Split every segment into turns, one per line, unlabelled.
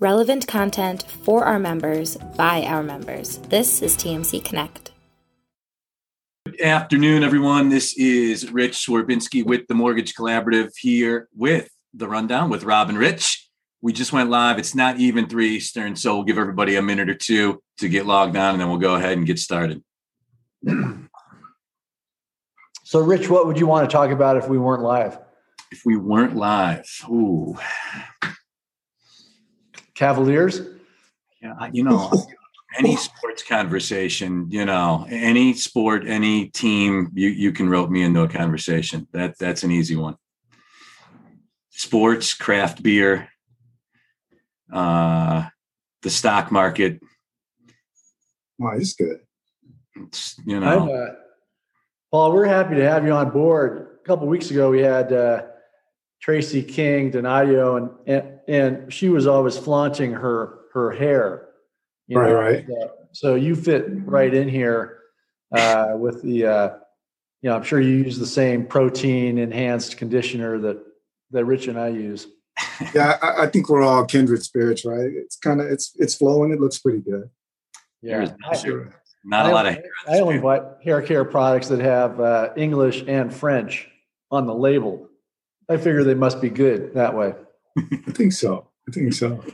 relevant content for our members by our members. This is TMC Connect.
Good afternoon, everyone. This is Rich Swerbinsky with the Mortgage Collaborative here with the rundown with Rob and Rich. We just went live. It's not even three Eastern, so we'll give everybody a minute or two to get logged on, and then we'll go ahead and get started.
So, Rich, what would you want to talk about if we weren't live?
If we weren't live, ooh,
Cavaliers?
yeah, you know, any sports conversation, you know, any sport, any team, you you can rope me into a conversation. That that's an easy one. Sports, craft beer, uh, the stock market.
Wow, he's good.
It's, you know,
uh, Paul, we're happy to have you on board. A couple weeks ago, we had uh, Tracy King Donadio, and, and and she was always flaunting her her hair. you
Right,
know,
right.
So, so you fit right in here uh, with the. Uh, you know, I'm sure you use the same protein enhanced conditioner that that Rich and I use.
Yeah, I, I think we're all kindred spirits, right? It's kind of it's it's flowing. It looks pretty good.
There's
I-
sure. not a
I-
lot of hair.
I only buy hair care products that have uh, English and French on the label. I figure they must be good that way.
I think so. I think so.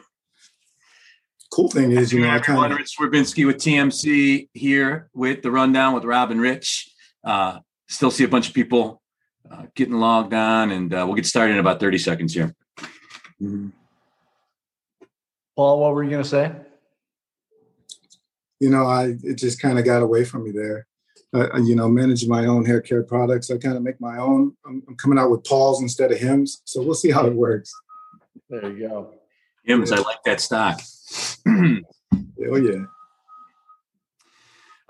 Cool thing is, you know, I
everyone,
kind of
Rich Swerbinsky with TMC here with the rundown with Rob and Rich. Uh, still see a bunch of people uh, getting logged on, and uh, we'll get started in about 30 seconds here.
Mhm.
Paul, what were you going to say?
you know, I it just kind of got away from me there. Uh, you know, managing my own hair care products. I kind of make my own. I'm, I'm coming out with Pauls instead of Hims, so we'll see how it works.
There you go.
Hims, I like that stock.
Oh yeah.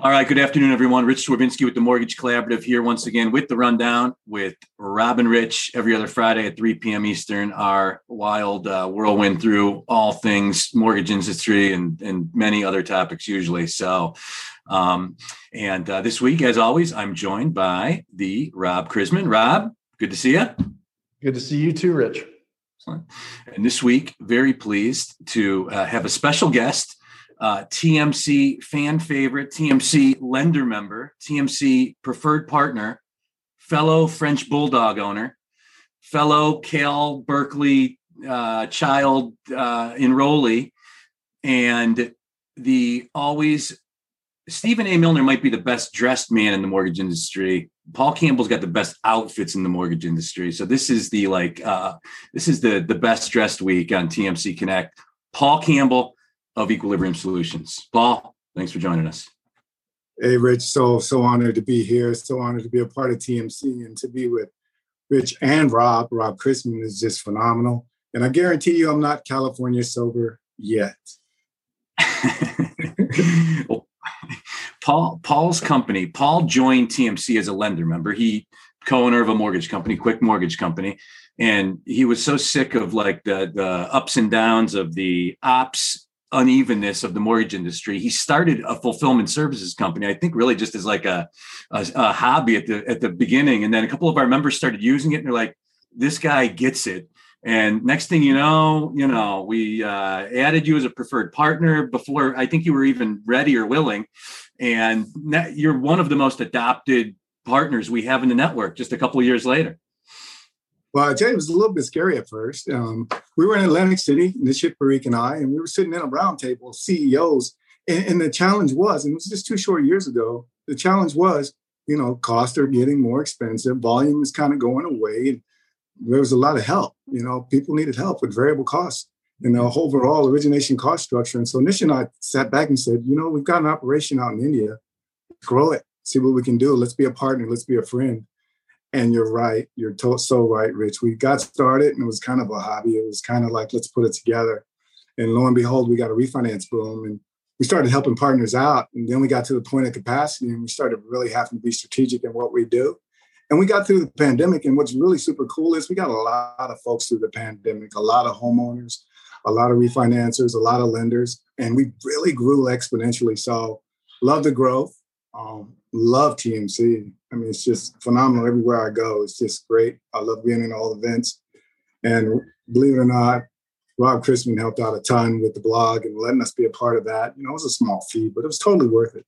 All right. Good afternoon, everyone. Rich Swerbinsky with the Mortgage Collaborative here once again with the rundown with Rob and Rich every other Friday at 3 p.m. Eastern. Our wild uh, whirlwind through all things mortgage industry and, and many other topics usually. So, um, and uh, this week, as always, I'm joined by the Rob Chrisman. Rob, good to see you.
Good to see you too, Rich.
And this week, very pleased to uh, have a special guest, uh, TMC fan favorite, TMC lender member, TMC preferred partner, fellow French Bulldog owner, fellow Cal Berkeley uh, child uh, enrollee, and the always Stephen A. Milner might be the best dressed man in the mortgage industry. Paul Campbell's got the best outfits in the mortgage industry. So this is the like uh, this is the the best dressed week on TMC Connect. Paul Campbell of Equilibrium Solutions. Paul, thanks for joining us.
Hey, Rich. So so honored to be here. So honored to be a part of TMC and to be with Rich and Rob. Rob Chrisman is just phenomenal, and I guarantee you, I'm not California sober yet.
Paul Paul's company. Paul joined TMC as a lender. Remember, he co-owner of a mortgage company, Quick Mortgage Company, and he was so sick of like the the ups and downs of the ops unevenness of the mortgage industry. He started a fulfillment services company. I think really just as like a, a a hobby at the at the beginning, and then a couple of our members started using it, and they're like, "This guy gets it." And next thing you know, you know, we uh, added you as a preferred partner before I think you were even ready or willing, and you're one of the most adopted partners we have in the network. Just a couple of years later,
Well, I tell you, it was a little bit scary at first. Um, we were in Atlantic City, Nishit Parikh and I, and we were sitting in a round table of CEOs. And, and the challenge was, and it was just two short years ago, the challenge was, you know, costs are getting more expensive, volume is kind of going away. And there was a lot of help. You know, people needed help with variable costs and the overall origination cost structure. And so Nish and I sat back and said, you know, we've got an operation out in India, grow it, see what we can do. Let's be a partner, let's be a friend. And you're right. You're so right, Rich. We got started and it was kind of a hobby. It was kind of like, let's put it together. And lo and behold, we got a refinance boom and we started helping partners out. And then we got to the point of capacity and we started really having to be strategic in what we do. And we got through the pandemic. And what's really super cool is we got a lot of folks through the pandemic, a lot of homeowners, a lot of refinancers, a lot of lenders. And we really grew exponentially. So love the growth. Um, love TMC. I mean, it's just phenomenal everywhere I go. It's just great. I love being in all events. And believe it or not, Rob Chrisman helped out a ton with the blog and letting us be a part of that. You know, it was a small fee, but it was totally worth it.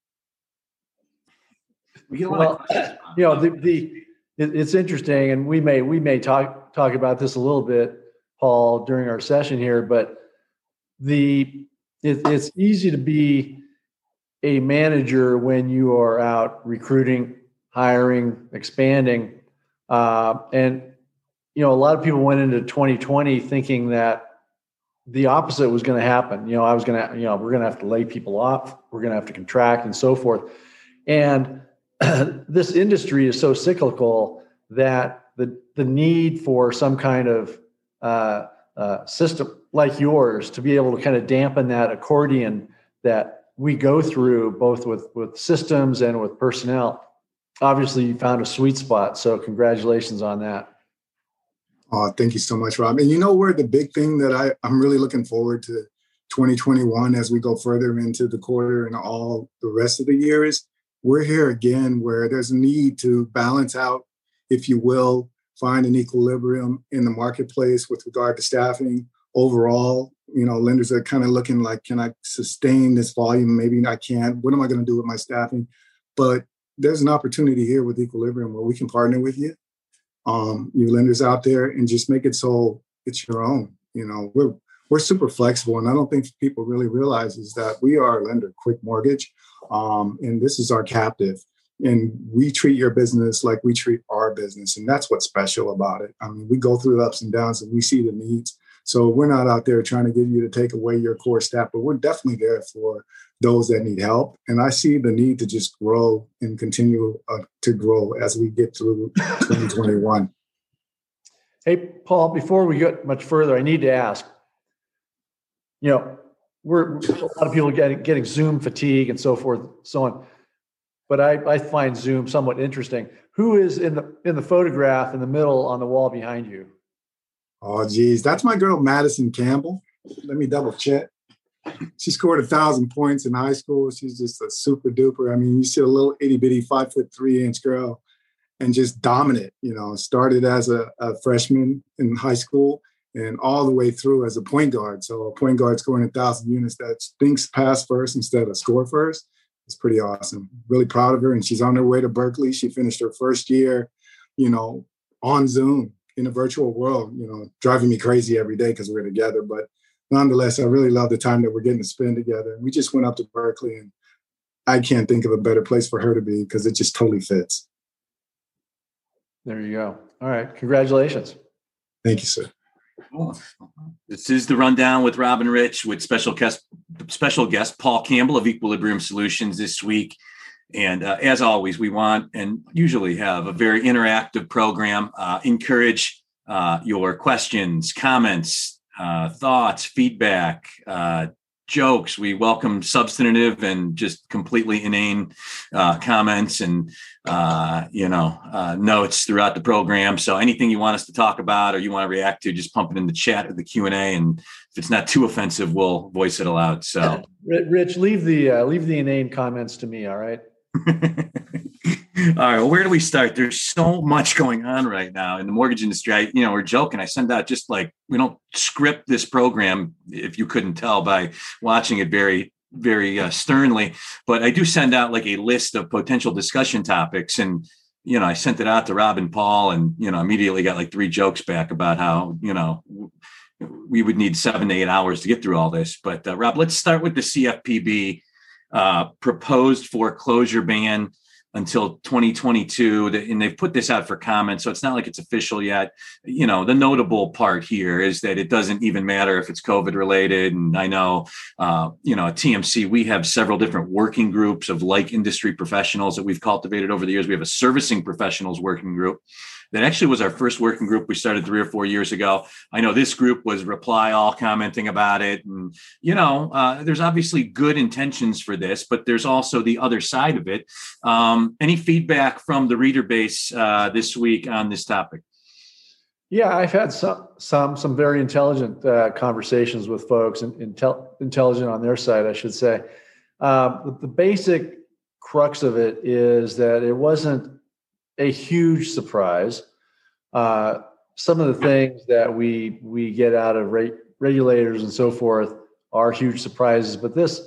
We get a lot well, you know, the, the it, it's interesting, and we may we may talk talk about this a little bit, Paul, during our session here. But the it, it's easy to be a manager when you are out recruiting, hiring, expanding, uh, and you know a lot of people went into 2020 thinking that the opposite was going to happen. You know, I was going to, you know, we're going to have to lay people off, we're going to have to contract, and so forth. And this industry is so cyclical that the the need for some kind of uh, uh, system like yours to be able to kind of dampen that accordion that we go through both with with systems and with personnel. Obviously, you found a sweet spot, so congratulations on that.
Oh, thank you so much, Rob. And you know where the big thing that I, I'm really looking forward to 2021 as we go further into the quarter and all the rest of the year is we're here again where there's a need to balance out, if you will, find an equilibrium in the marketplace with regard to staffing overall. You know, lenders are kind of looking like, can I sustain this volume? Maybe I can't. What am I going to do with my staffing? But there's an opportunity here with equilibrium where we can partner with you, um, you lenders out there, and just make it so it's your own. You know, we're we're super flexible, and I don't think people really realize is that we are a lender, Quick Mortgage um, and this is our captive and we treat your business like we treat our business and that's what's special about it. I mean we go through the ups and downs and we see the needs. So we're not out there trying to get you to take away your core staff but we're definitely there for those that need help. And i see the need to just grow and continue uh, to grow as we get through 2021
hey paul before we get much further i need to ask you know we're a lot of people getting getting Zoom fatigue and so forth, so on. But I, I find Zoom somewhat interesting. Who is in the in the photograph in the middle on the wall behind you?
Oh, geez, that's my girl Madison Campbell. Let me double check. She scored a thousand points in high school. She's just a super duper. I mean, you see a little itty bitty five foot three inch girl, and just dominant. You know, started as a, a freshman in high school and all the way through as a point guard. So a point guard scoring a thousand units that thinks pass first instead of score first. It's pretty awesome. Really proud of her. And she's on her way to Berkeley. She finished her first year, you know, on Zoom in a virtual world, you know, driving me crazy every day because we're together. But nonetheless, I really love the time that we're getting to spend together. We just went up to Berkeley and I can't think of a better place for her to be because it just totally fits.
There you go. All right. Congratulations.
Thank you, sir.
This is the rundown with Rob and Rich with special guest special guest Paul Campbell of Equilibrium Solutions this week. And uh, as always, we want and usually have a very interactive program. Uh, encourage uh, your questions, comments, uh, thoughts, feedback, uh, jokes. We welcome substantive and just completely inane uh, comments and uh, you know uh, notes throughout the program. So anything you want us to talk about or you want to react to, just pump it in the chat or the Q and A. And if it's not too offensive, we'll voice it aloud. So
Rich, leave the uh, leave the inane comments to me. All right.
All right. Well, where do we start? There's so much going on right now in the mortgage industry. I, you know, we're joking. I send out just like we don't script this program, if you couldn't tell by watching it very, very uh, sternly. But I do send out like a list of potential discussion topics, and you know, I sent it out to Rob and Paul, and you know, immediately got like three jokes back about how you know we would need seven to eight hours to get through all this. But uh, Rob, let's start with the CFPB uh, proposed foreclosure ban until 2022 and they've put this out for comment so it's not like it's official yet. You know the notable part here is that it doesn't even matter if it's covid related and i know uh, you know at tmc we have several different working groups of like industry professionals that we've cultivated over the years. We have a servicing professionals working group that actually was our first working group we started three or four years ago. I know this group was reply all commenting about it. And, you know, uh, there's obviously good intentions for this, but there's also the other side of it. Um, any feedback from the reader base uh, this week on this topic?
Yeah, I've had some some some very intelligent uh, conversations with folks, and intel, intelligent on their side, I should say. Uh, the, the basic crux of it is that it wasn't a huge surprise. Uh, some of the things that we we get out of regulators and so forth are huge surprises. But this,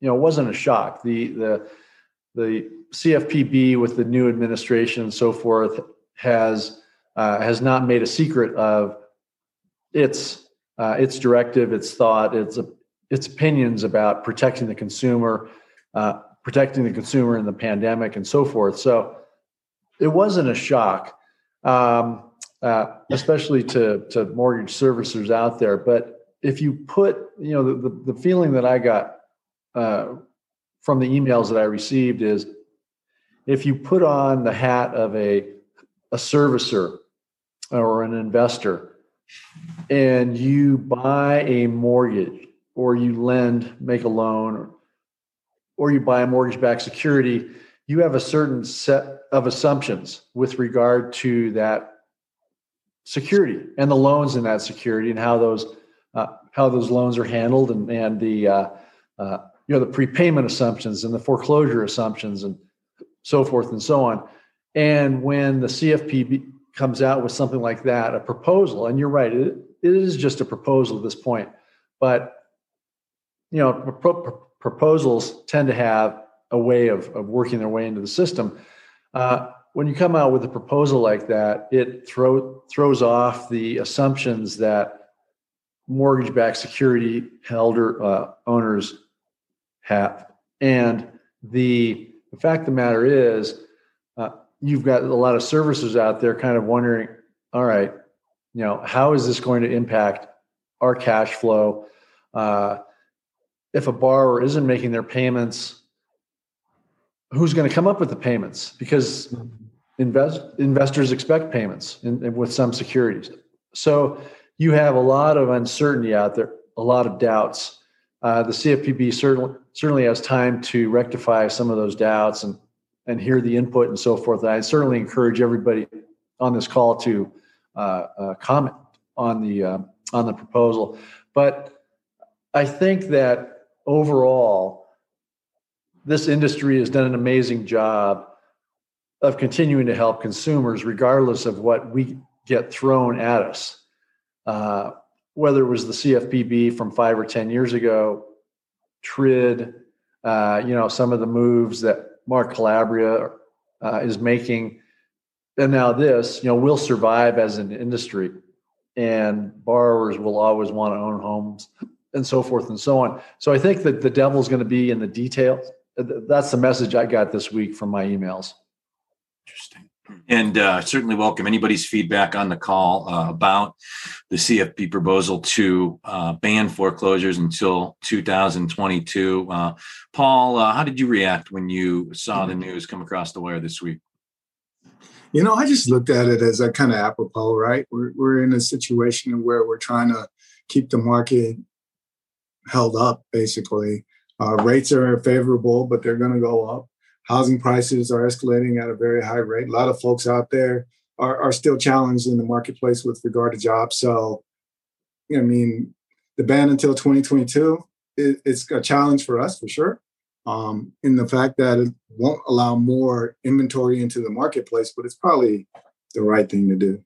you know, wasn't a shock. The the the CFPB with the new administration and so forth has uh, has not made a secret of its uh, its directive, its thought, its its opinions about protecting the consumer, uh, protecting the consumer in the pandemic, and so forth. So it wasn't a shock, um, uh, especially to to mortgage servicers out there. But if you put, you know, the the, the feeling that I got uh, from the emails that I received is, if you put on the hat of a a servicer or an investor and you buy a mortgage or you lend, make a loan, or, or you buy a mortgage backed security, you have a certain set of assumptions with regard to that security and the loans in that security and how those uh, how those loans are handled and and the uh, uh, you know the prepayment assumptions and the foreclosure assumptions and so forth and so on. And when the CFPB comes out with something like that, a proposal, and you're right, it, it is just a proposal at this point, but you know, pro- proposals tend to have a way of, of working their way into the system. Uh, when you come out with a proposal like that, it throw, throws off the assumptions that mortgage-backed security holder uh, owners have, and the, the fact of the matter is, uh, you've got a lot of services out there kind of wondering, all right, you know, how is this going to impact our cash flow? Uh, if a borrower isn't making their payments, who's going to come up with the payments? Because invest, investors expect payments in, in, with some securities. So you have a lot of uncertainty out there, a lot of doubts. Uh, the CFPB certainly certainly has time to rectify some of those doubts and and hear the input and so forth. I certainly encourage everybody on this call to uh, uh, comment on the uh, on the proposal. But I think that overall, this industry has done an amazing job of continuing to help consumers, regardless of what we get thrown at us. Uh, whether it was the CFPB from five or ten years ago, TRID, uh, you know, some of the moves that Mark Calabria uh, is making, and now this, you know, we'll survive as an industry, and borrowers will always want to own homes, and so forth and so on. So I think that the devil's going to be in the details. That's the message I got this week from my emails.
Interesting and uh, certainly welcome anybody's feedback on the call uh, about the CFP proposal to uh, ban foreclosures until 2022. Uh, Paul, uh, how did you react when you saw the news come across the wire this week?
You know, I just looked at it as a kind of apropos, right? We're, we're in a situation where we're trying to keep the market held up, basically. Uh, rates are favorable, but they're going to go up housing prices are escalating at a very high rate. A lot of folks out there are, are still challenged in the marketplace with regard to jobs. So, I mean, the ban until 2022 it, it's a challenge for us for sure. Um, in the fact that it won't allow more inventory into the marketplace, but it's probably the right thing to do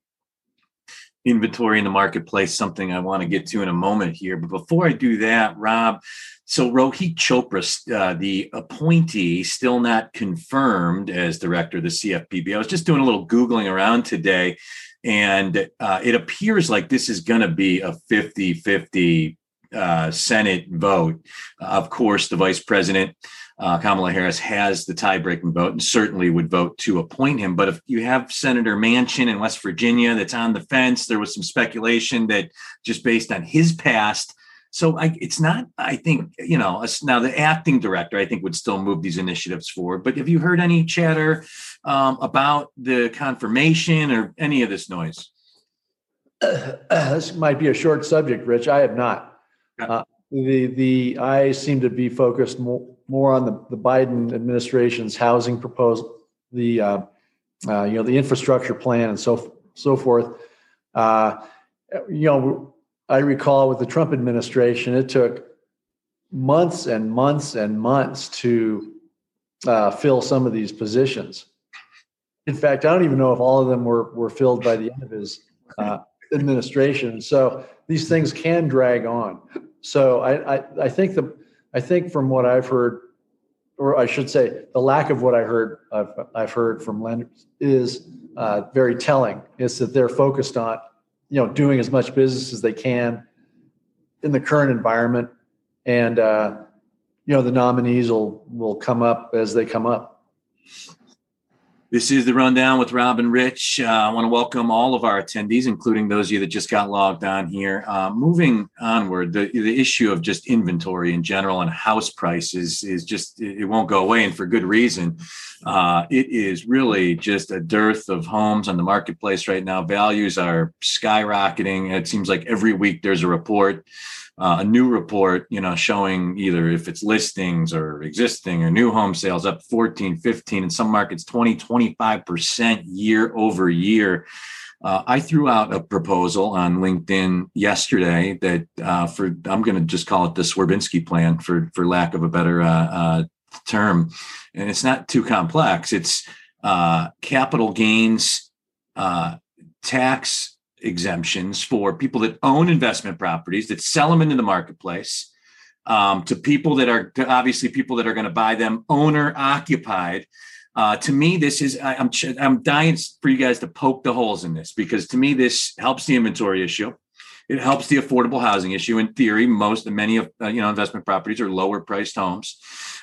inventory in the marketplace, something I want to get to in a moment here. But before I do that, Rob, so Rohit Chopra, uh, the appointee, still not confirmed as director of the CFPB. I was just doing a little Googling around today, and uh, it appears like this is going to be a 50 50 uh, Senate vote. of course, the vice president uh, Kamala Harris has the tie-breaking vote and certainly would vote to appoint him. But if you have Senator Manchin in West Virginia that's on the fence, there was some speculation that just based on his past. So I, it's not, I think, you know, now the acting director, I think, would still move these initiatives forward. But have you heard any chatter um, about the confirmation or any of this noise?
Uh, this might be a short subject, Rich. I have not. Uh, the the I seem to be focused more more on the, the Biden administration's housing proposal, the uh, uh, you know the infrastructure plan and so so forth. Uh, you know, I recall with the Trump administration, it took months and months and months to uh, fill some of these positions. In fact, I don't even know if all of them were were filled by the end of his uh, administration. So these things can drag on. So I, I, I think the I think from what I've heard, or I should say, the lack of what I heard I've, I've heard from lenders is uh, very telling. Is that they're focused on you know doing as much business as they can in the current environment, and uh, you know the nominees will will come up as they come up.
This is the rundown with Rob and Rich. Uh, I want to welcome all of our attendees, including those of you that just got logged on here. Uh, moving onward, the, the issue of just inventory in general and house prices is just, it won't go away, and for good reason. Uh, it is really just a dearth of homes on the marketplace right now. Values are skyrocketing. It seems like every week there's a report uh, a new report, you know, showing either if it's listings or existing or new home sales up 14, 15, in some markets 20, 25% year over year. Uh, I threw out a proposal on LinkedIn yesterday that uh, for I'm going to just call it the Swerbinsky plan for for lack of a better uh, uh, term, and it's not too complex. It's uh, capital gains tax exemptions for people that own investment properties that sell them into the marketplace um, to people that are to obviously people that are going to buy them owner occupied. Uh, to me, this is I, I'm I'm dying for you guys to poke the holes in this because to me this helps the inventory issue. It helps the affordable housing issue. In theory, most many of uh, you know investment properties are lower priced homes.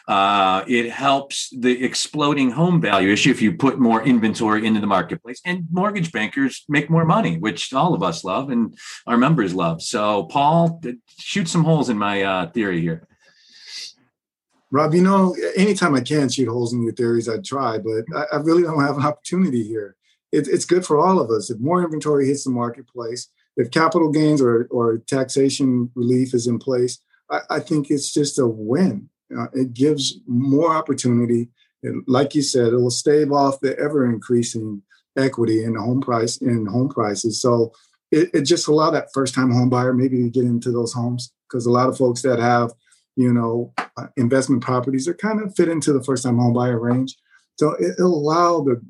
Uh, it helps the exploding home value issue if you put more inventory into the marketplace, and mortgage bankers make more money, which all of us love and our members love. So, Paul, shoot some holes in my uh, theory here.
Rob, you know, anytime I can shoot holes in your theories, I'd try, but I, I really don't have an opportunity here. It, it's good for all of us. If more inventory hits the marketplace, if capital gains or, or taxation relief is in place, I, I think it's just a win uh, it gives more opportunity. And like you said, it will stave off the ever increasing equity in the home price in home prices. So it, it just allow that first time home buyer maybe to get into those homes because a lot of folks that have you know uh, investment properties are kind of fit into the first time home buyer range. So it, will allow the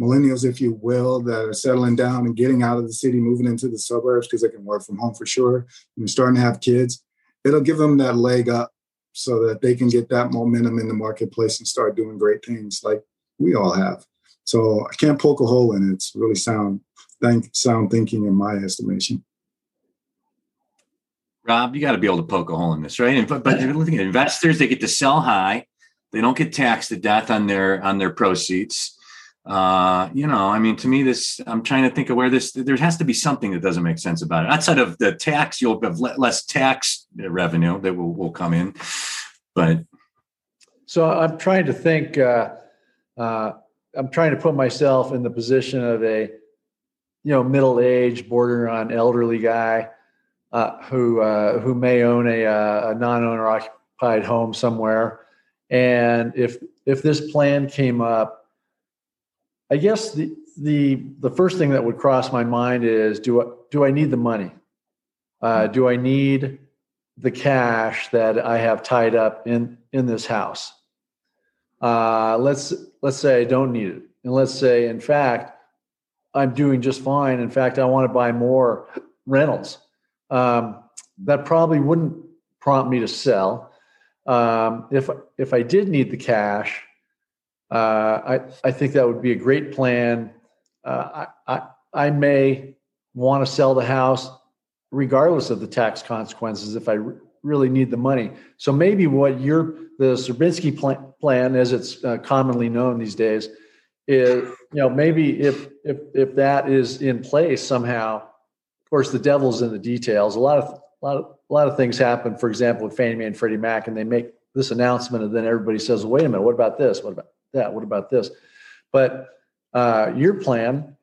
millennials, if you will, that are settling down and getting out of the city, moving into the suburbs because they can work from home for sure, and starting to have kids. It'll give them that leg up so that they can get that momentum in the marketplace and start doing great things like we all have. So I can't poke a hole in it. It's really sound think, sound thinking in my estimation.
Rob, you got to be able to poke a hole in this, right? But, but investors, they get to sell high. They don't get taxed to death on their on their proceeds uh you know i mean to me this i'm trying to think of where this there has to be something that doesn't make sense about it. Outside of the tax you'll have less tax revenue that will, will come in but.
So i'm trying to think uh uh i'm trying to put myself in the position of a you know middle-aged border on elderly guy uh, who uh, who may own a, uh, a non-owner occupied home somewhere. And if if this plan came up I guess the the the first thing that would cross my mind is do I do I need the money? Uh, do I need the cash that I have tied up in in this house? Uh, let's let's say I don't need it, and let's say in fact I'm doing just fine. In fact, I want to buy more rentals. Um, that probably wouldn't prompt me to sell. Um, if if I did need the cash, I, I think that would be a great plan. Uh, I, I, I may want to sell the house regardless of the tax consequences if I really need the money. So maybe what you're the Swerbinsky plan, plan, as it's uh, commonly known these days, is you know maybe if if if that is in place somehow. Of course, the devil's in the details. A lot of a lot of a lot of things happen. For example, with Fannie Mae and Freddie Mac, and they make this announcement, and then everybody says, well, "Wait a minute, what about this? What about that? What about this? But uh, your plan,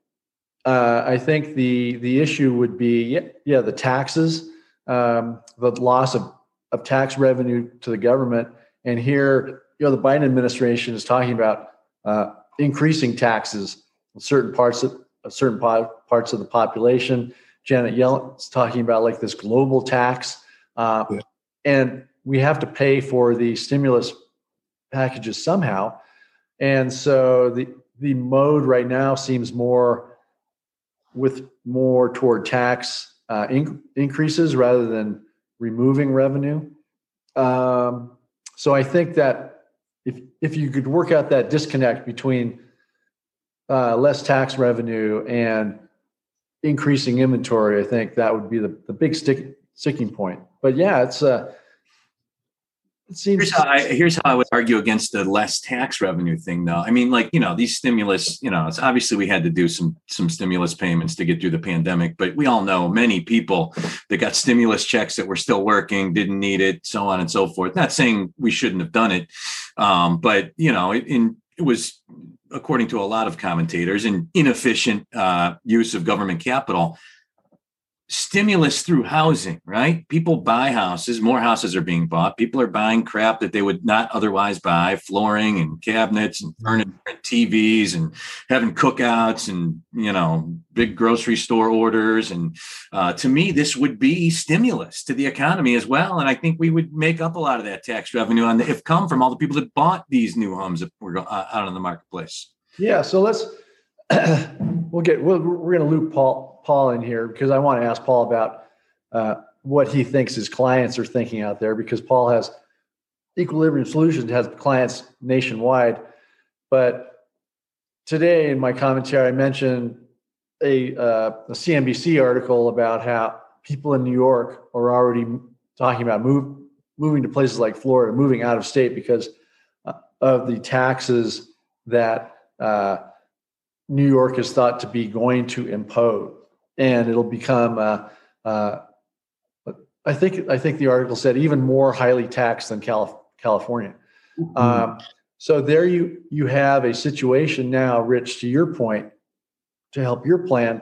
uh, I think the the issue would be yeah, yeah the taxes, um, the loss of, of tax revenue to the government, and here you know the Biden administration is talking about uh, increasing taxes in certain parts of certain parts of the population. Janet Yellen's talking about like this global tax, uh, yeah. and we have to pay for the stimulus packages somehow. And so the the mode right now seems more with more toward tax uh, in, increases rather than removing revenue. Um, so I think that if if you could work out that disconnect between uh, less tax revenue and increasing inventory, I think that would be the, the big stick, sticking point. But yeah, it's uh,
it seems. Here's how, I, here's how I would argue against the less tax revenue thing, though. I mean, like you know, these stimulus. You know, it's obviously we had to do some some stimulus payments to get through the pandemic, but we all know many people that got stimulus checks that were still working, didn't need it, so on and so forth. Not saying we shouldn't have done it, um, but you know, it, in, it was according to a lot of commentators, an inefficient uh, use of government capital stimulus through housing, right? People buy houses, more houses are being bought. People are buying crap that they would not otherwise buy, flooring and cabinets and furniture and TVs and having cookouts and, you know, big grocery store orders. And uh, to me, this would be stimulus to the economy as well. And I think we would make up a lot of that tax revenue on the, if come from all the people that bought these new homes that were uh, out on the marketplace.
Yeah. So let's, we'll get, we we are going to loop Paul Paul in here because I want to ask Paul about uh, what he thinks his clients are thinking out there because Paul has Equilibrium Solutions has clients nationwide. But today in my commentary, I mentioned a, uh, a CNBC article about how people in New York are already talking about move, moving to places like Florida, moving out of state because uh, of the taxes that uh, New York is thought to be going to impose and it'll become. Uh, uh, I think I think the article said even more highly taxed than Calif- California. Mm-hmm. Um, so there you you have a situation now, Rich. To your point, to help your plan,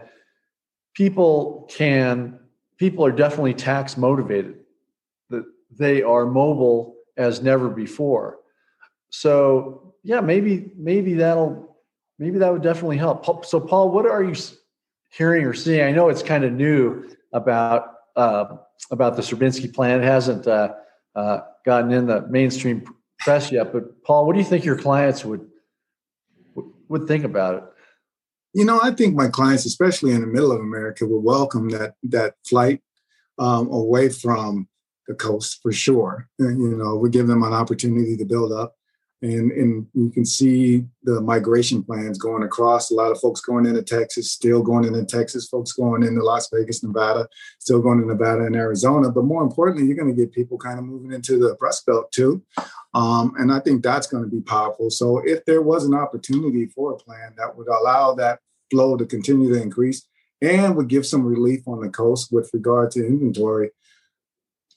people can people are definitely tax motivated. That they are mobile as never before. So yeah, maybe maybe that'll maybe that would definitely help. So Paul, what are you hearing or seeing? I know it's kind of new about uh, about the Swerbinsky plan. It hasn't uh, uh, gotten in the mainstream press yet. But Paul, what do you think your clients would would think about it?
You know, I think my clients, especially in the middle of America, would welcome that that flight um, away from the coast for sure. And, you know, we give them an opportunity to build up and and you can see the migration plans going across. A lot of folks going into Texas, still going into Texas. Folks going into Las Vegas, Nevada, still going to Nevada and Arizona. But more importantly, you're going to get people kind of moving into the Rust Belt too, um, and I think that's going to be powerful. So if there was an opportunity for a plan that would allow that flow to continue to increase and would give some relief on the coast with regard to inventory,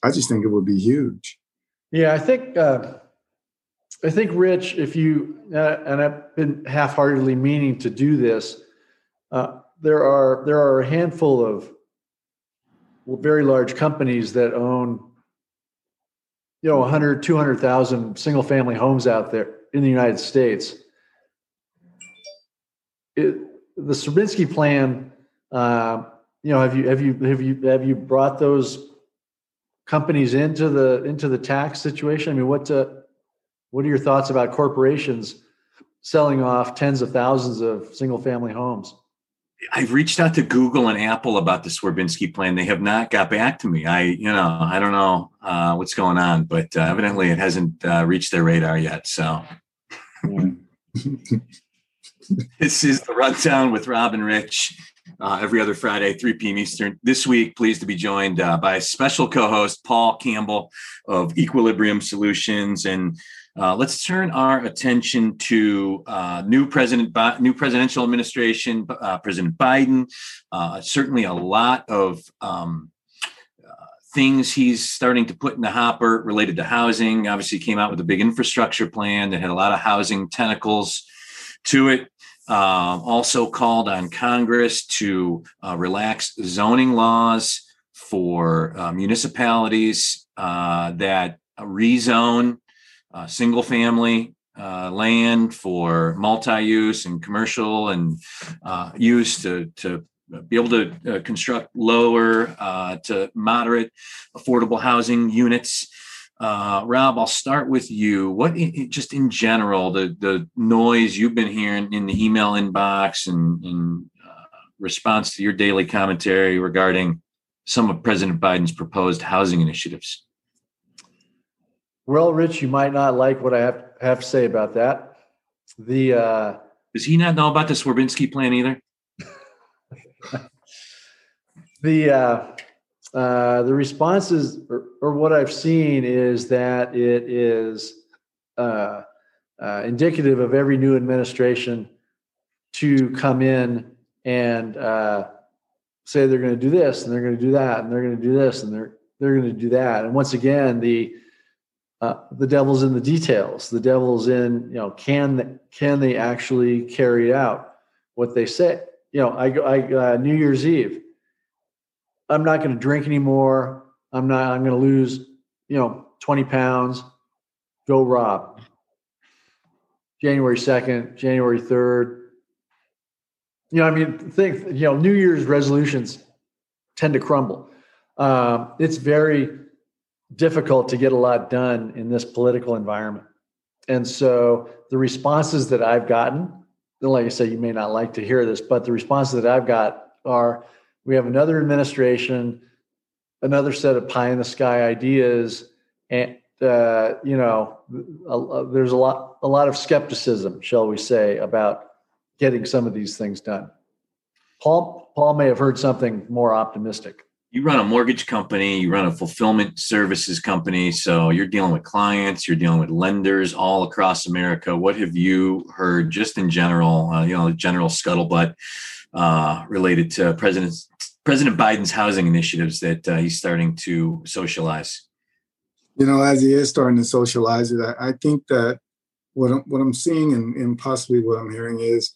I just think it would be huge.
Yeah, I think. Uh I think, Rich, if you uh, and I've been half-heartedly meaning to do this, uh, there are there are a handful of very large companies that own, you know, 100, 200,000 single-family homes out there in the United States. It, the Swerbinsky plan, uh, you know, have you have you have you have you brought those companies into the into the tax situation? I mean, what? Uh, what are your thoughts about corporations selling off tens of thousands of single family homes?
I've reached out to Google and Apple about the Swerbinsky plan. They have not got back to me. I, you know, I don't know uh, what's going on, but uh, evidently it hasn't uh, reached their radar yet. So this is the rundown with Rob and Rich. Uh, every other Friday, 3 p.m. Eastern. This week, pleased to be joined uh, by special co-host Paul Campbell of Equilibrium Solutions and uh, let's turn our attention to uh, new president, new presidential administration, uh, President Biden. Uh, certainly, a lot of um, uh, things he's starting to put in the hopper related to housing. Obviously, came out with a big infrastructure plan that had a lot of housing tentacles to it. Um, also called on Congress to uh, relax zoning laws for municipalities that rezone uh, single family uh, land for multi-use and commercial and uh, use to to be able to uh, construct lower uh, to moderate affordable housing units. Uh, Rob, I'll start with you. What, just in general, the the noise you've been hearing in the email inbox and in response to your daily commentary regarding some of President Biden's proposed housing initiatives?
Well, Rich, you might not like what I have, have to say about that. The uh,
does he not know about the Swerbinsky plan either?
the uh, uh, the responses, or, or, what I've seen, is that it is uh, uh, indicative of every new administration to come in and uh, say they're going to do this and they're going to do that and they're going to do this and they're they're going to do that. And once again, the uh, the devil's in the details. The devil's in you know can can they actually carry out what they say? You know, I I uh, New Year's Eve. I'm not going to drink anymore. I'm not. I'm going to lose you know 20 pounds. Go Rob. January 2nd, January 3rd, you know, I mean, think, you know, New Year's resolutions tend to crumble. Um, it's very difficult to get a lot done in this political environment. And so the responses that I've gotten, like I said, you may not like to hear this, but the responses that I've got are we have another administration, another set of pie in the sky ideas, and uh, you know, a, a, there's a lot a lot of skepticism, shall we say, about getting some of these things done. Paul, Paul may have heard something more optimistic.
You run a mortgage company, you run a fulfillment services company, so you're dealing with clients, you're dealing with lenders all across America. What have you heard, just in general, uh, you know, general scuttlebutt uh, related to President President Biden's housing initiatives that uh, he's starting to socialize?
You know, as he is starting to socialize it, I, I think that what I'm, what I'm seeing and, and possibly what I'm hearing is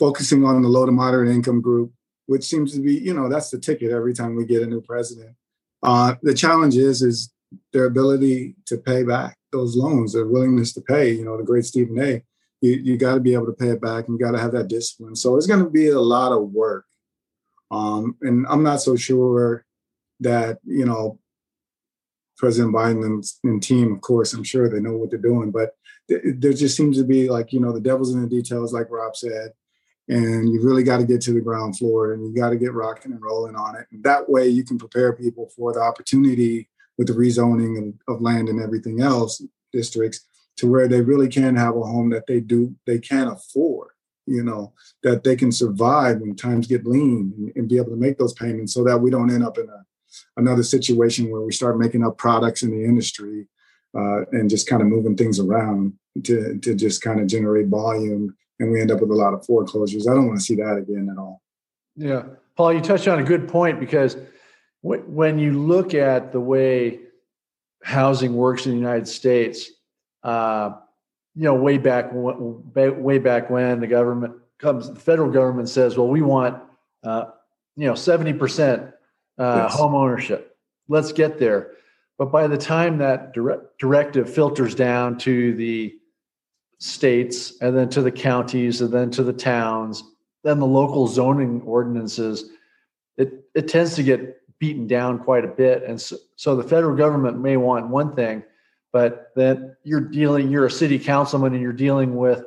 focusing on the low to moderate income group, which seems to be, you know, that's the ticket every time we get a new president. Uh, the challenge is is their ability to pay back those loans, their willingness to pay. You know, the great Stephen A. You you got to be able to pay it back, and you got to have that discipline. So it's going to be a lot of work, um, and I'm not so sure that you know President Biden and, and, team, of course, I'm sure they know what they're doing, but th- there just seems to be like, you know, the devil's in the details, like Rob said and you really got to get to the ground floor and you got to get rocking and rolling on it. And that way you can prepare people for the opportunity with the rezoning of, of land and everything else districts to where they really can have a home that they do they can afford you know that they can survive when times get lean and, and, be able to make those payments so that we don't end up in a, another situation where we start making up products in the industry uh, and just kind of moving things around to, to just kind of generate volume and we end up with a lot of foreclosures. I don't want to see that again at all.
Yeah. Paul, you touched on a good point because when you look at the way housing works in the United States, uh, you know, way back way back when the government comes, the federal government says, "Well, we want, uh, you know, seventy percent uh, yes. home ownership. Let's get there." But by the time that direct, directive filters down to the states and then to the counties and then to the towns then the local zoning ordinances it it tends to get beaten down quite a bit and so, so the federal government may want one thing but then you're dealing you're a city councilman and you're dealing with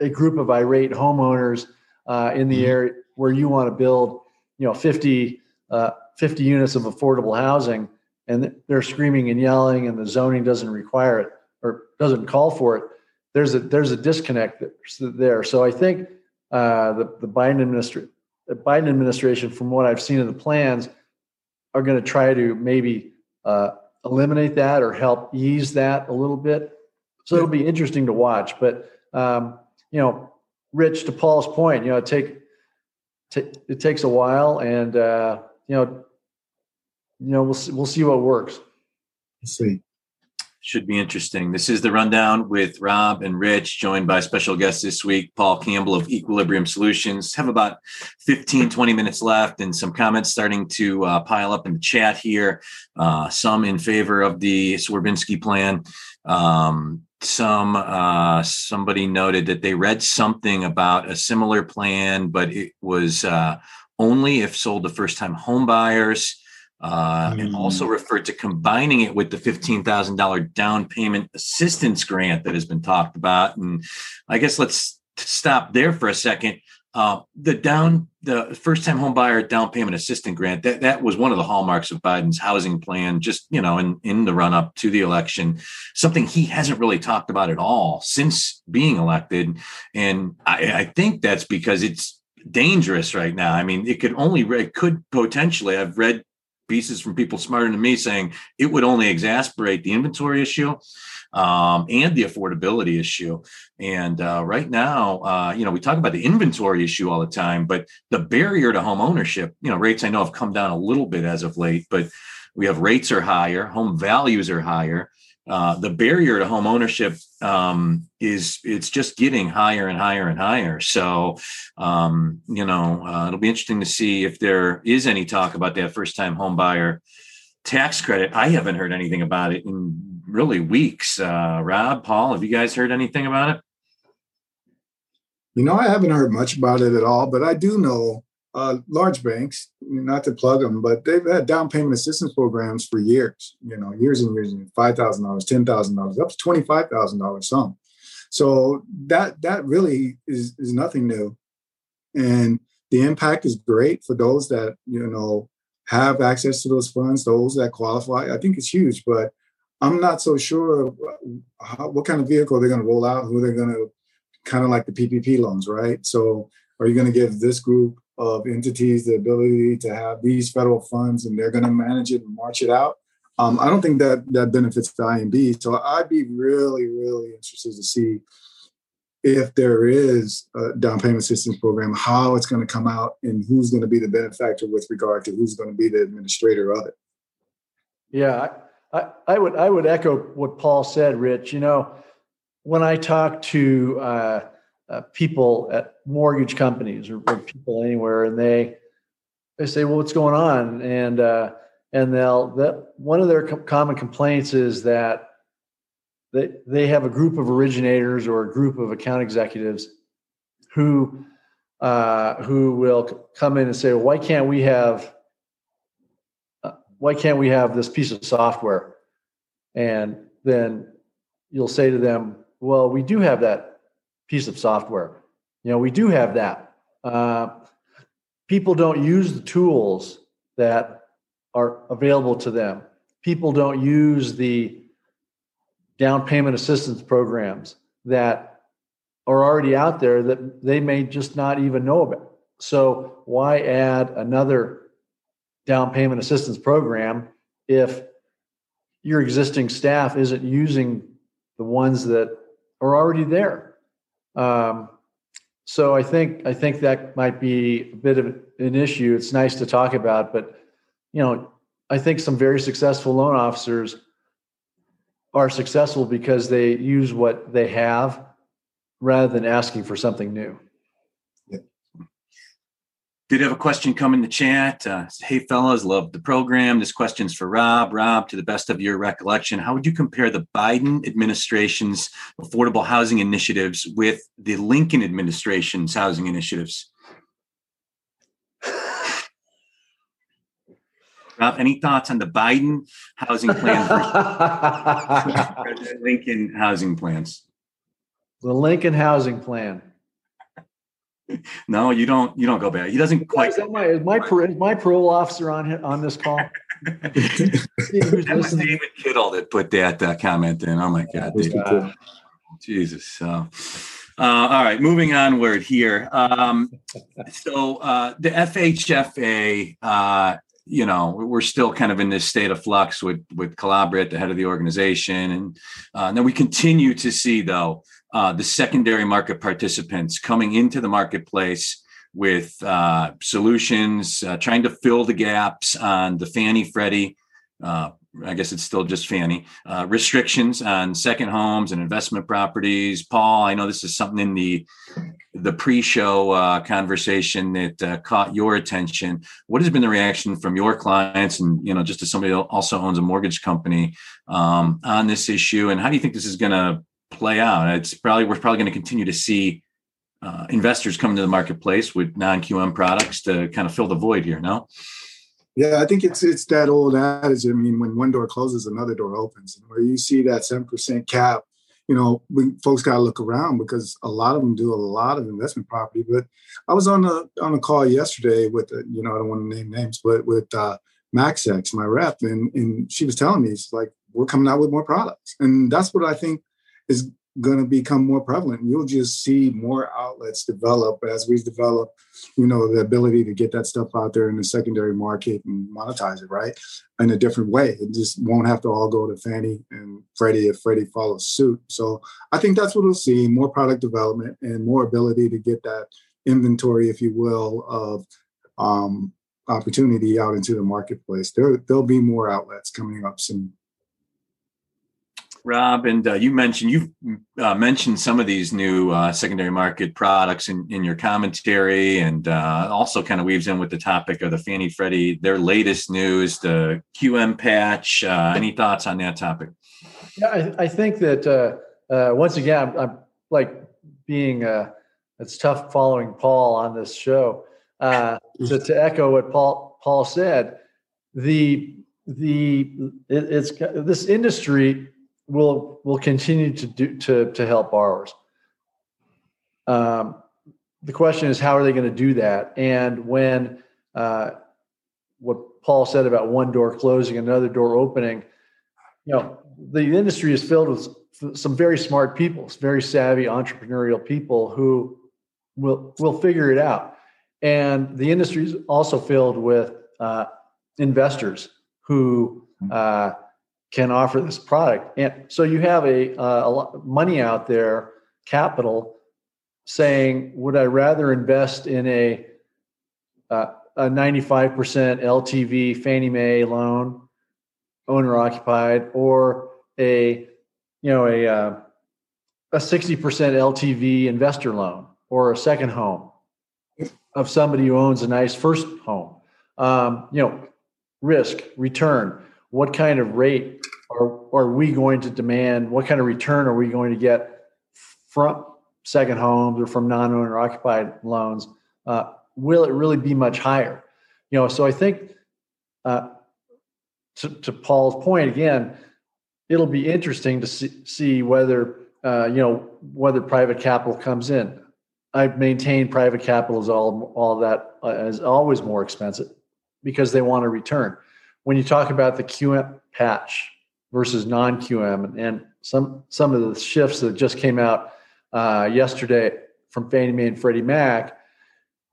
a group of irate homeowners uh, in the mm-hmm. area where you want to build you know 50 uh, 50 units of affordable housing and they're screaming and yelling and the zoning doesn't require it or doesn't call for it there's a there's a disconnect there. So I think uh, the the Biden administration the Biden administration, from what I've seen of the plans, are going to try to maybe uh, eliminate that or help ease that a little bit. So it'll be interesting to watch. But um, you know, Rich, to Paul's point, you know, it take t- it takes a while, and uh, you know, you know, we'll see, we'll see what works.
Let's see
should be interesting. This is the rundown with Rob and Rich, joined by special guest this week, Paul Campbell of Equilibrium Solutions. Have about 15, 20 minutes left and some comments starting to uh, pile up in the chat here. Uh, some in favor of the Swerbinsky plan. Um, some uh, somebody noted that they read something about a similar plan, but it was uh, only if sold to first time home buyers uh, mm. and also mm. referred to combining it with the $15,000 down payment assistance grant that has been talked about. And I guess let's stop there for a second. Uh, the down the first time home buyer down payment assistance grant that that was one of the hallmarks of Biden's housing plan just you know in in the run up to the election something he hasn't really talked about at all since being elected and I, I think that's because it's dangerous right now I mean it could only it could potentially I've read pieces from people smarter than me saying it would only exasperate the inventory issue um, and the affordability issue. And uh, right now, uh, you know, we talk about the inventory issue all the time, but the barrier to home ownership, you know, rates I know have come down a little bit as of late, but we have rates are higher, home values are higher. Uh, the barrier to home ownership um, is it's just getting higher and higher and higher. So, um, you know, uh, it'll be interesting to see if there is any talk about that first time home buyer tax credit. I haven't heard anything about it in really weeks. Uh, Rob, Paul, have you guys heard anything about it?
You know, I haven't heard much about it at all, but I do know uh, large banks, not to plug them, but they've had down payment assistance programs for years, you know, years and years, and $5,000, $10,000, up to $25,000 some. So that that really is, is nothing new. And the impact is great for those that, you know, have access to those funds, those that qualify. I think it's huge, but I'm not so sure how, what kind of vehicle they're going to roll out, who they're going to kind of like the PPP loans, right? So, are you going to give this group of entities the ability to have these federal funds and they're going to manage it and march it out? Um, I don't think that that benefits the IMB. So, I'd be really, really interested to see if there is a down payment assistance program, how it's going to come out and who's going to be the benefactor with regard to who's going to be the administrator of it.
Yeah, I, I would I would echo what Paul said, Rich. You know, when I talk to uh, uh, people at mortgage companies or, or, people anywhere, and they they say, "Well, what's going on?" and uh, and they'll that one of their co- common complaints is that they they have a group of originators or a group of account executives who uh, who will come in and say, well, "Why can't we have why can't we have this piece of software? And then you'll say to them, well, we do have that piece of software. You know, we do have that. Uh, people don't use the tools that are available to them. People don't use the down payment assistance programs that are already out there that they may just not even know about. So, why add another down payment assistance program if your existing staff isn't using the ones that are already there. Um, so I think I think that might be a bit of an issue. It's nice to talk about, but you know, I think some very successful loan officers are successful because they use what they have rather than asking for something new.
Did have a question come in the chat. Uh, hey, fellas, love the program. This question's for Rob. Rob, to the best of your recollection, how would you compare the Biden administration's affordable housing initiatives with the Lincoln administration's housing initiatives? Rob, any thoughts on the Biden housing plan versus Lincoln housing plans?
The Lincoln housing plan.
no, you don't. You don't go back. He doesn't quite.
Is my is my, is my parole officer on on this call?
that was David Kittle that put that uh, comment in. Oh my God, David. Jesus. So, uh, all right, moving onward here. Um, so uh, the FHFA, uh, you know, we're still kind of in this state of flux with with Calabria at the head of the organization, and uh, then we continue to see though uh, the secondary market participants coming into the marketplace with uh, solutions, uh, trying to fill the gaps on the Fannie Freddie. Uh, I guess it's still just Fannie uh, restrictions on second homes and investment properties. Paul, I know this is something in the the pre-show uh, conversation that caught your attention. What has been the reaction from your clients, and you know, just as somebody also owns a mortgage company um, on this issue, and how do you think this is going to play out. It's probably we're probably going to continue to see uh, investors come into the marketplace with non-QM products to kind of fill the void here. No.
Yeah, I think it's it's that old adage. I mean, when one door closes, another door opens, and where you see that seven percent cap you know, folks got to look around because a lot of them do a lot of investment property. But I was on a on a call yesterday with, uh, you know, I don't want to name names, but with uh, Maxex, my rep, and and she was telling me, it's like we're coming out with more products, and that's what I think is going to become more prevalent. You'll just see more outlets develop as we develop, you know, the ability to get that stuff out there in the secondary market and monetize it, right? In a different way. It just won't have to all go to Fannie and Freddie if Freddie follows suit. So I think that's what we'll see more product development and more ability to get that inventory, if you will, of um, opportunity out into the marketplace. There, there'll be more outlets coming up soon.
Rob, and uh, you mentioned you've uh, mentioned some of these new uh, secondary market products in, in your commentary, and uh, also kind of weaves in with the topic of the Fannie Freddie, their latest news, the QM patch. Uh, any thoughts on that topic?
Yeah, I, I think that uh, once again, I'm, I'm, like being it's tough following Paul on this show. to, to echo what Paul Paul said, the the it, it's this industry will will continue to do to to help borrowers. Um, the question is, how are they going to do that? And when uh, what Paul said about one door closing, another door opening, you know, the industry is filled with some very smart people, very savvy entrepreneurial people who will will figure it out. And the industry is also filled with uh, investors who uh, can offer this product. And so you have a, uh, a lot of money out there, capital, saying, would I rather invest in a uh, a 95% LTV Fannie Mae loan, owner occupied, or a you know a uh, a 60% LTV investor loan or a second home of somebody who owns a nice first home. Um, you know, risk, return what kind of rate are, are we going to demand? What kind of return are we going to get from second homes or from non-owner occupied loans? Uh, will it really be much higher? You know, so I think uh, to, to, Paul's point again, it'll be interesting to see, see whether uh, you know whether private capital comes in. I maintain private capital is all all that uh, is always more expensive because they want a return when you talk about the QM patch versus non-QM, and some some of the shifts that just came out uh, yesterday from Fannie Mae and Freddie Mac,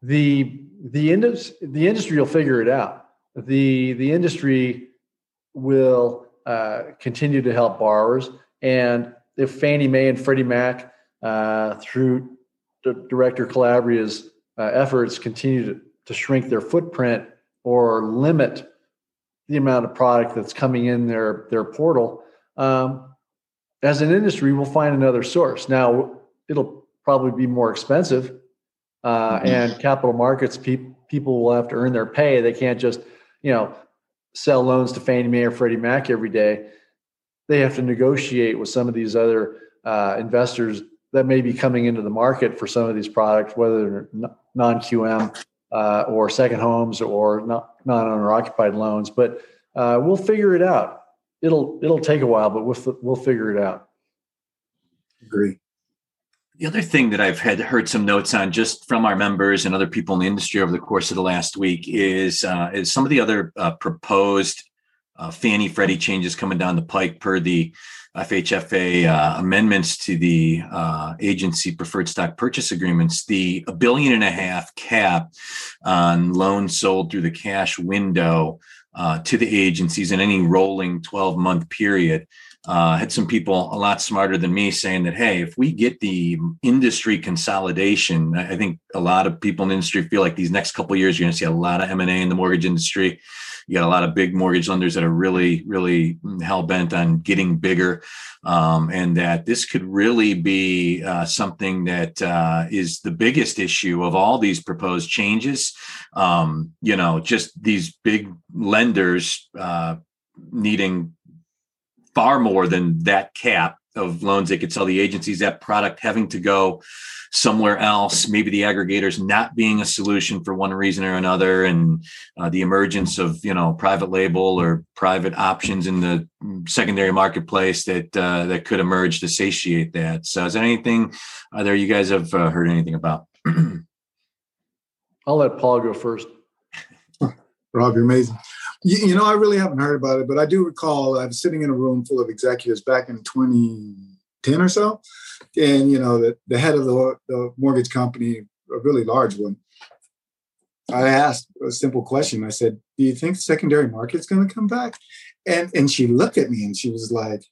the the industry the industry will figure it out. The the industry will uh, continue to help borrowers, and if Fannie Mae and Freddie Mac uh, through D- Director Calabria's uh, efforts continue to, to shrink their footprint or limit the amount of product that's coming in their their portal. Um, as an industry, we'll find another source. Now, it'll probably be more expensive, uh, mm-hmm. and capital markets pe- people will have to earn their pay. They can't just, you know, sell loans to Fannie Mae or Freddie Mac every day. They have to negotiate with some of these other uh, investors that may be coming into the market for some of these products, whether they're non QM uh, or second homes or not non owner occupied loans. But uh, we'll figure it out. It'll it'll take a while, but we'll we'll figure it out.
Agree.
The other thing that I've had heard some notes on just from our members and other people in the industry over the course of the last week is uh, is some of the other uh, proposed uh, Fannie Freddie changes coming down the pike per the FHFA uh, amendments to the uh, agency preferred stock purchase agreements, the a billion and a half cap on loans sold through the cash window uh, to the agencies in any rolling 12 month period. Uh, had some people a lot smarter than me saying that, hey, if we get the industry consolidation, I think a lot of people in the industry feel like these next couple years you're going to see a lot of M and A in the mortgage industry. You got a lot of big mortgage lenders that are really, really hell bent on getting bigger, um, and that this could really be uh, something that uh, is the biggest issue of all these proposed changes. Um, you know, just these big lenders uh, needing far more than that cap of loans they could sell the agencies, that product having to go somewhere else, maybe the aggregators not being a solution for one reason or another, and uh, the emergence of you know private label or private options in the secondary marketplace that uh, that could emerge to satiate that. So, is there anything uh, there you guys have uh, heard anything about?
I'll let Paul go first.
Rob, you're amazing. You, you, know, I really haven't heard about it, but I do recall I was sitting in a room full of executives back in 2010 or so, and you know, the, the head of the, the mortgage company, a really large one, I asked a simple question. I said, "Do you think the secondary market's going to come back?" And and she looked at me and she was like,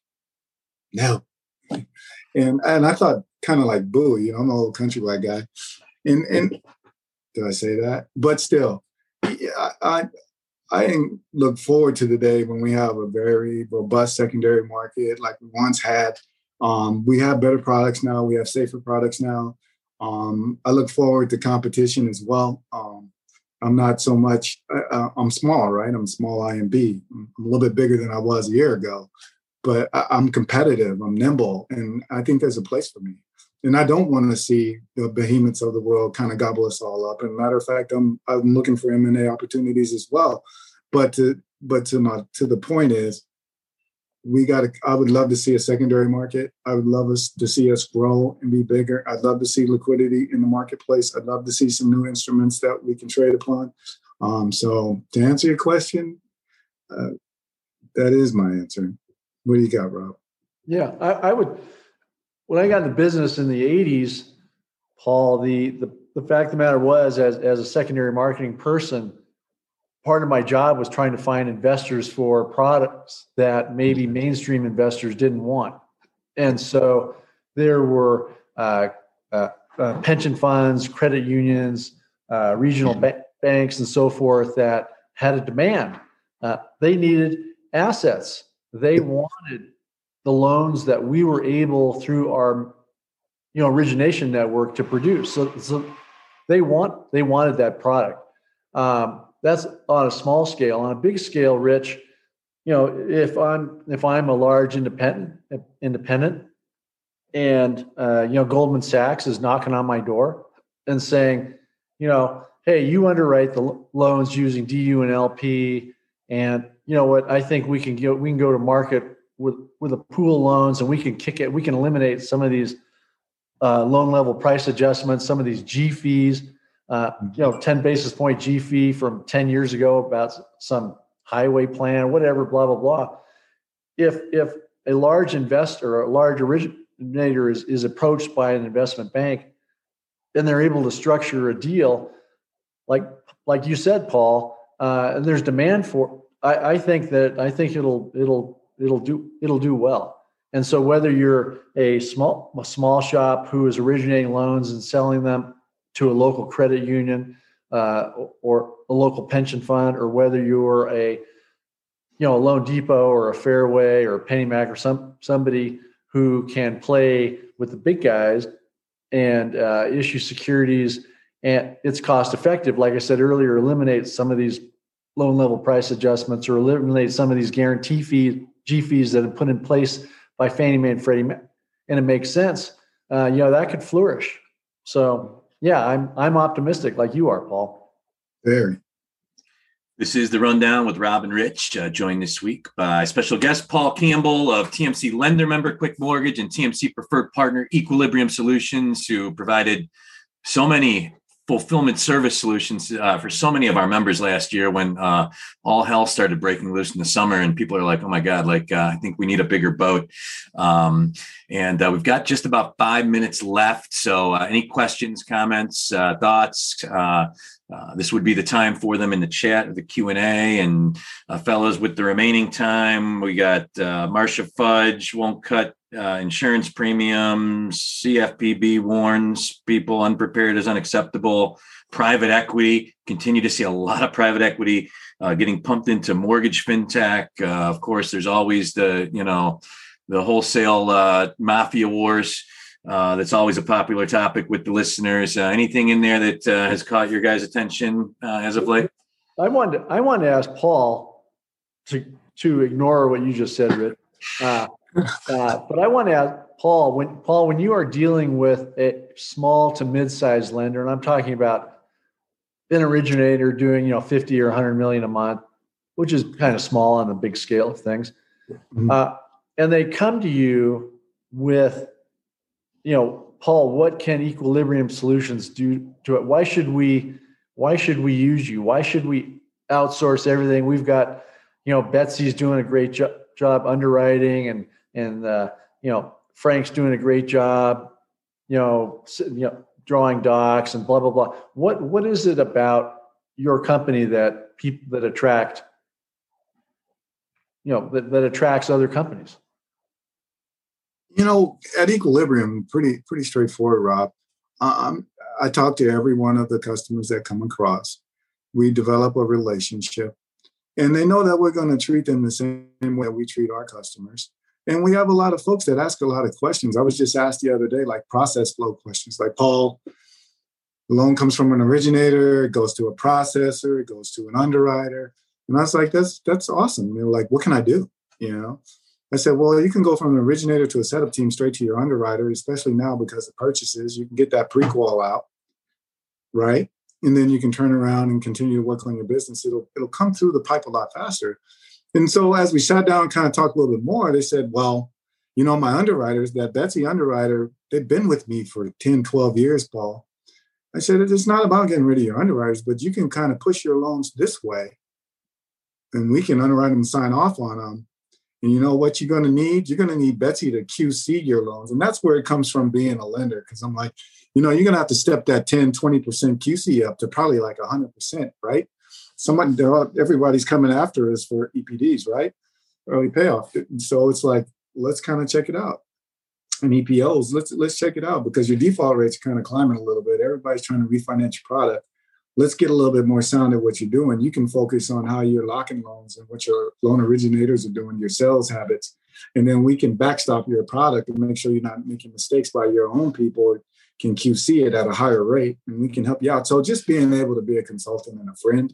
"No." And and I thought kind of like, "Boo!" You know, I'm a little country white guy. And and did I say that? But still, I, I I look forward to the day when we have a very robust secondary market like we once had. Um, we have better products now. We have safer products now. Um, I look forward to competition as well. Um, I'm not so much. Uh I'm small, right? I'm small IMB. I'm a little bit bigger than I was a year ago, but I, I'm competitive. I'm nimble, and I think there's a place for me and I don't want to see the behemoths of the world kind of gobble us all up. And matter of fact, I'm I'm looking for M and A opportunities as well. But to but to my to the point is, we got. I would love to see a secondary market. I would love us to see us grow and be bigger. I'd love to see liquidity in the marketplace. I'd love to see some new instruments that we can trade upon. Um, so to answer your question, uh, that is my answer. What do you got, Rob?
Yeah, I, I would when I got into business in the 80s, Paul, the, the, the fact of the matter was, as, as a secondary marketing person, part of my job was trying to find investors for products that maybe mainstream investors didn't want. And so there were uh, uh, uh, pension funds, credit unions, uh, regional ba- banks, and so forth that had a demand. Uh, they needed assets. They wanted the loans that we were able through our you know origination network to produce so, so they want they wanted that product um, that's on a small scale on a big scale rich you know if i'm if i'm a large independent independent and uh, you know goldman sachs is knocking on my door and saying you know hey you underwrite the loans using du and lp and you know what i think we can go we can go to market with with a pool of loans, and we can kick it. We can eliminate some of these uh, loan level price adjustments, some of these G fees. Uh, you know, ten basis point G fee from ten years ago about some highway plan, whatever, blah blah blah. If if a large investor or a large originator is is approached by an investment bank, then they're able to structure a deal, like like you said, Paul. Uh, and there's demand for. I, I think that I think it'll it'll it'll do it'll do well. And so whether you're a small a small shop who is originating loans and selling them to a local credit union uh, or a local pension fund, or whether you're a you know a Loan Depot or a Fairway or a PennyMac or some somebody who can play with the big guys and uh, issue securities and it's cost effective. Like I said earlier, eliminate some of these loan level price adjustments or eliminate some of these guarantee fees G fees that are put in place by Fannie Mae and Freddie Mac, and it makes sense. Uh, you know that could flourish. So yeah, I'm I'm optimistic like you are, Paul.
Very.
This is the rundown with Rob and Rich, uh, joined this week by special guest Paul Campbell of TMC Lender Member Quick Mortgage and TMC Preferred Partner Equilibrium Solutions, who provided so many fulfillment service solutions uh, for so many of our members last year when uh, all hell started breaking loose in the summer and people are like oh my god like uh, i think we need a bigger boat. Um, and uh, we've got just about five minutes left so uh, any questions comments uh, thoughts this would be the time for them in the chat or the q&a and fellows with the remaining time we got marcia fudge won't cut uh, insurance premiums, CFPB warns people unprepared is unacceptable. Private equity, continue to see a lot of private equity uh, getting pumped into mortgage fintech. Uh, of course, there's always the, you know, the wholesale uh, mafia wars. Uh, that's always a popular topic with the listeners. Uh, anything in there that has caught your guys' attention as of late?
I wanted I wanted to ask Paul to to ignore what you just said, Rich Uh, but I want to ask Paul when Paul when you are dealing with a small to mid-sized lender, and I'm talking about an originator doing you know 50 or 100 million a month, which is kind of small on the big scale of things, mm-hmm. uh, and they come to you with, you know, Paul, what can Equilibrium Solutions do to it? Why should we? Why should we use you? Why should we outsource everything? We've got, you know, Betsy's doing a great jo- job underwriting and and uh, you know Frank's doing a great job, you know, you know, drawing docs and blah blah blah. What what is it about your company that people that attract, you know, that, that attracts other companies?
You know, at Equilibrium, pretty pretty straightforward, Rob. Um, I talk to every one of the customers that come across. We develop a relationship, and they know that we're going to treat them the same way we treat our customers. And we have a lot of folks that ask a lot of questions. I was just asked the other day, like process flow questions, like Paul, the loan comes from an originator, it goes to a processor, it goes to an underwriter. And I was like, that's that's awesome. They were like, what can I do? You know? I said, well, you can go from an originator to a setup team straight to your underwriter, especially now because of purchases. You can get that pre-qual out, right? And then you can turn around and continue to work on your business. It'll it'll come through the pipe a lot faster. And so as we sat down and kind of talked a little bit more, they said, well, you know, my underwriters, that Betsy underwriter, they've been with me for 10, 12 years, Paul. I said, it's not about getting rid of your underwriters, but you can kind of push your loans this way and we can underwrite them and sign off on them. And you know what you're going to need? You're going to need Betsy to QC your loans. And that's where it comes from being a lender. Because I'm like, you know, you're going to have to step that 10, 20% QC up to probably like 100%, right? Somebody, everybody's coming after us for EPDs, right? Early payoff. And So it's like, let's kind of check it out. And EPOs, let's let's check it out because your default rates are kind of climbing a little bit. Everybody's trying to refinance your product. Let's get a little bit more sound at what you're doing. You can focus on how you're locking loans and what your loan originators are doing, your sales habits, and then we can backstop your product and make sure you're not making mistakes by your own people can QC it at a higher rate and we can help you out. So just being able to be a consultant and a friend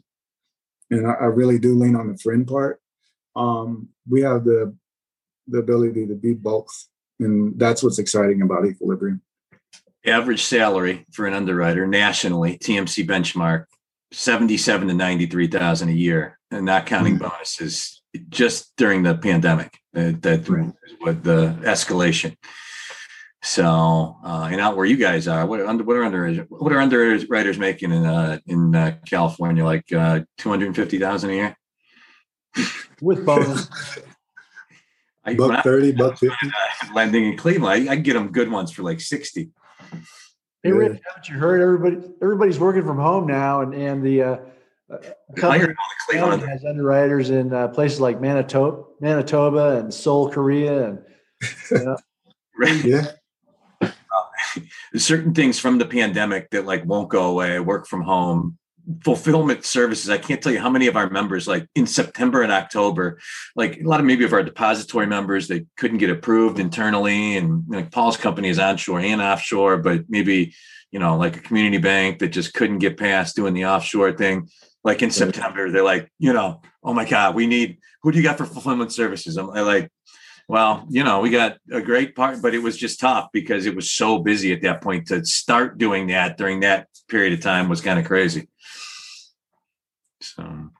and I, I really do lean on the friend part. Um, we have the the ability to be both, and that's what's exciting about Equilibrium.
Average salary for an underwriter nationally, TMC benchmark, seventy-seven to ninety-three thousand a year, and not counting mm-hmm. bonuses. Just during the pandemic, uh, that right. what the escalation. So, uh, and out where you guys are, what are under what are under what are underwriters making in uh, in uh, California? Like uh, two hundred fifty thousand a year
with bonus.
I, buck thirty, buck fifty.
Uh, lending in Cleveland, I, I get them good ones for like sixty.
Hey, Rick, haven't you heard? Everybody, everybody's working from home now, and and the uh, uh company has underwriters in uh, places like Manitoba, Manitoba, and Seoul, Korea, and you know,
right. yeah
certain things from the pandemic that like won't go away work from home fulfillment services. I can't tell you how many of our members like in september and october like a lot of maybe of our depository members they couldn't get approved internally and like paul's company is onshore and offshore but maybe you know like a community bank that just couldn't get past doing the offshore thing. Like in september they're like you know oh my god we need who do you got for fulfillment services? I'm like well, you know, we got a great part, but it was just tough because it was so busy at that point to start doing that during that period of time was kind of crazy. So,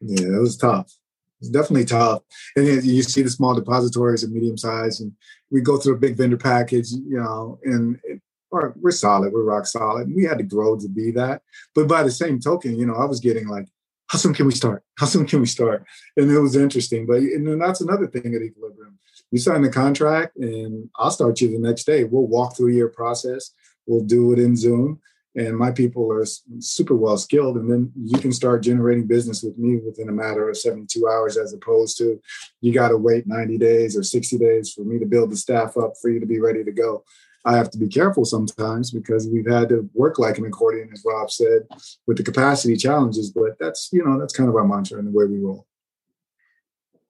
yeah, it was tough. It's definitely tough. And you see the small depositories and medium size, and we go through a big vendor package, you know, and it, we're solid, we're rock solid. We had to grow to be that. But by the same token, you know, I was getting like, how soon can we start? How soon can we start? And it was interesting. But and then that's another thing at Equilibrium. You sign the contract, and I'll start you the next day. We'll walk through your process. We'll do it in Zoom, and my people are super well skilled. And then you can start generating business with me within a matter of 72 hours, as opposed to you got to wait 90 days or 60 days for me to build the staff up for you to be ready to go. I have to be careful sometimes because we've had to work like an accordion, as Rob said, with the capacity challenges. But that's you know that's kind of our mantra and the way we roll.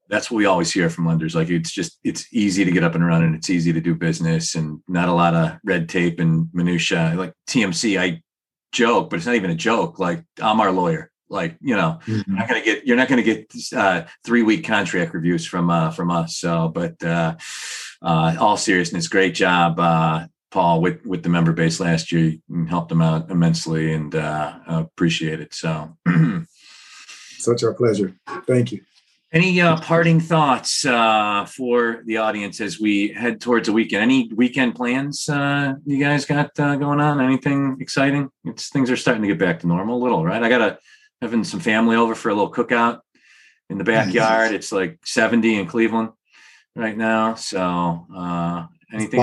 That's what we always hear from lenders. Like it's just it's easy to get up and run, and it's easy to do business, and not a lot of red tape and minutia. Like TMC, I joke, but it's not even a joke. Like I'm our lawyer. Like, you know, mm-hmm. you're not gonna get you're not gonna get uh, three week contract reviews from uh, from us. So, but uh, uh, all seriousness, great job, uh, Paul, with with the member base last year. You helped them out immensely, and uh, appreciate it. So,
such our pleasure. Thank you.
Any uh, parting thoughts uh, for the audience as we head towards the weekend? Any weekend plans uh, you guys got uh, going on? Anything exciting? It's things are starting to get back to normal a little, right? I got a having some family over for a little cookout in the backyard. It's like 70 in Cleveland right now. So uh, anything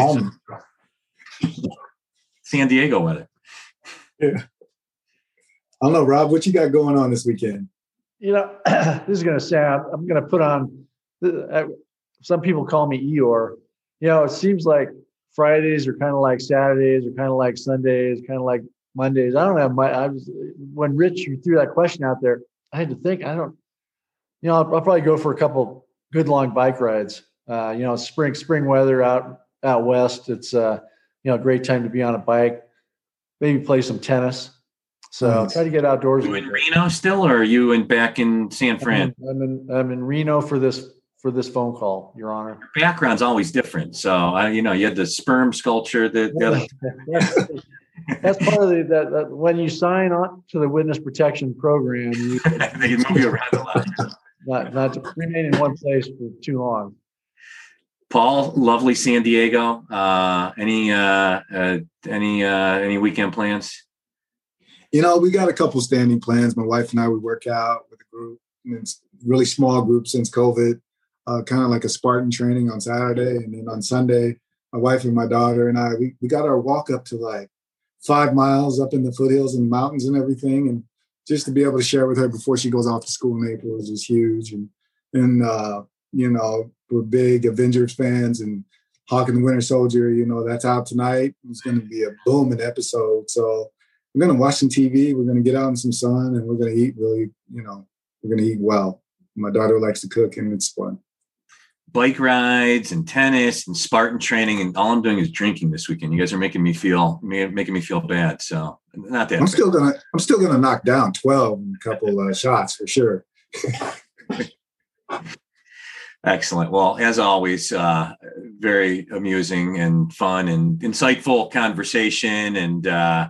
San Diego weather.
Yeah. I don't know, Rob, what you got going on this weekend?
You know, this is going to sound, I'm going to put on, uh, some people call me Eeyore. You know, it seems like Fridays are kind of like Saturdays, or kind of like Sundays, kind of like Mondays. I don't have my, I was, when Rich threw that question out there, I had to think, I don't, you know, I'll, I'll probably go for a couple good long bike rides. Uh, you know, spring, spring weather out, out West. It's, uh, you know, a great time to be on a bike, maybe play some tennis. So nice. try to get outdoors.
Are you in Reno still, or are you in back in San Fran?
I'm in, I'm in Reno for this for this phone call, Your Honor.
Your background's always different. So I, you know, you had the sperm sculpture. The, the
other. that's, part of the that, that, when you sign on to the witness protection program. You,
they move you around a lot.
Not not to remain in one place for too long.
Paul, lovely San Diego. Uh, any uh, uh, any uh, any weekend plans?
You know, we got a couple standing plans. My wife and I would work out with a group, and it's really small group since COVID, uh, kind of like a Spartan training on Saturday, and then on Sunday, my wife and my daughter and I we, we got our walk up to like five miles up in the foothills and mountains and everything, and just to be able to share with her before she goes off to school in April is just huge. And and uh, you know, we're big Avengers fans and Hawk and the Winter Soldier. You know, that's out tonight. It's going to be a booming episode. So we're going to watch some TV. We're going to get out in some sun, and we're going to eat really. You know, we're going to eat well. My daughter likes to cook, and it's fun.
Bike rides and tennis and Spartan training, and all I'm doing is drinking this weekend. You guys are making me feel making me feel bad. So not that.
I'm bad. still gonna I'm still gonna knock down twelve in a couple uh, shots for sure.
Excellent. Well, as always, uh, very amusing and fun and insightful conversation. And uh,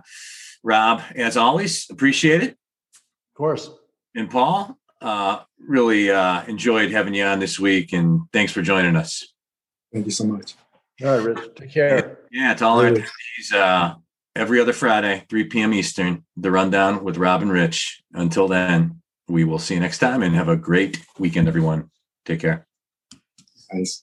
Rob, as always, appreciate it.
Of course.
And Paul, uh, really uh, enjoyed having you on this week, and thanks for joining us.
Thank you so much.
All right, Rich. Take care.
Yeah, it's all our attendees. Uh, every other Friday, 3 p.m. Eastern, the rundown with Rob and Rich. Until then, we will see you next time and have a great weekend, everyone. Take care.
Thanks.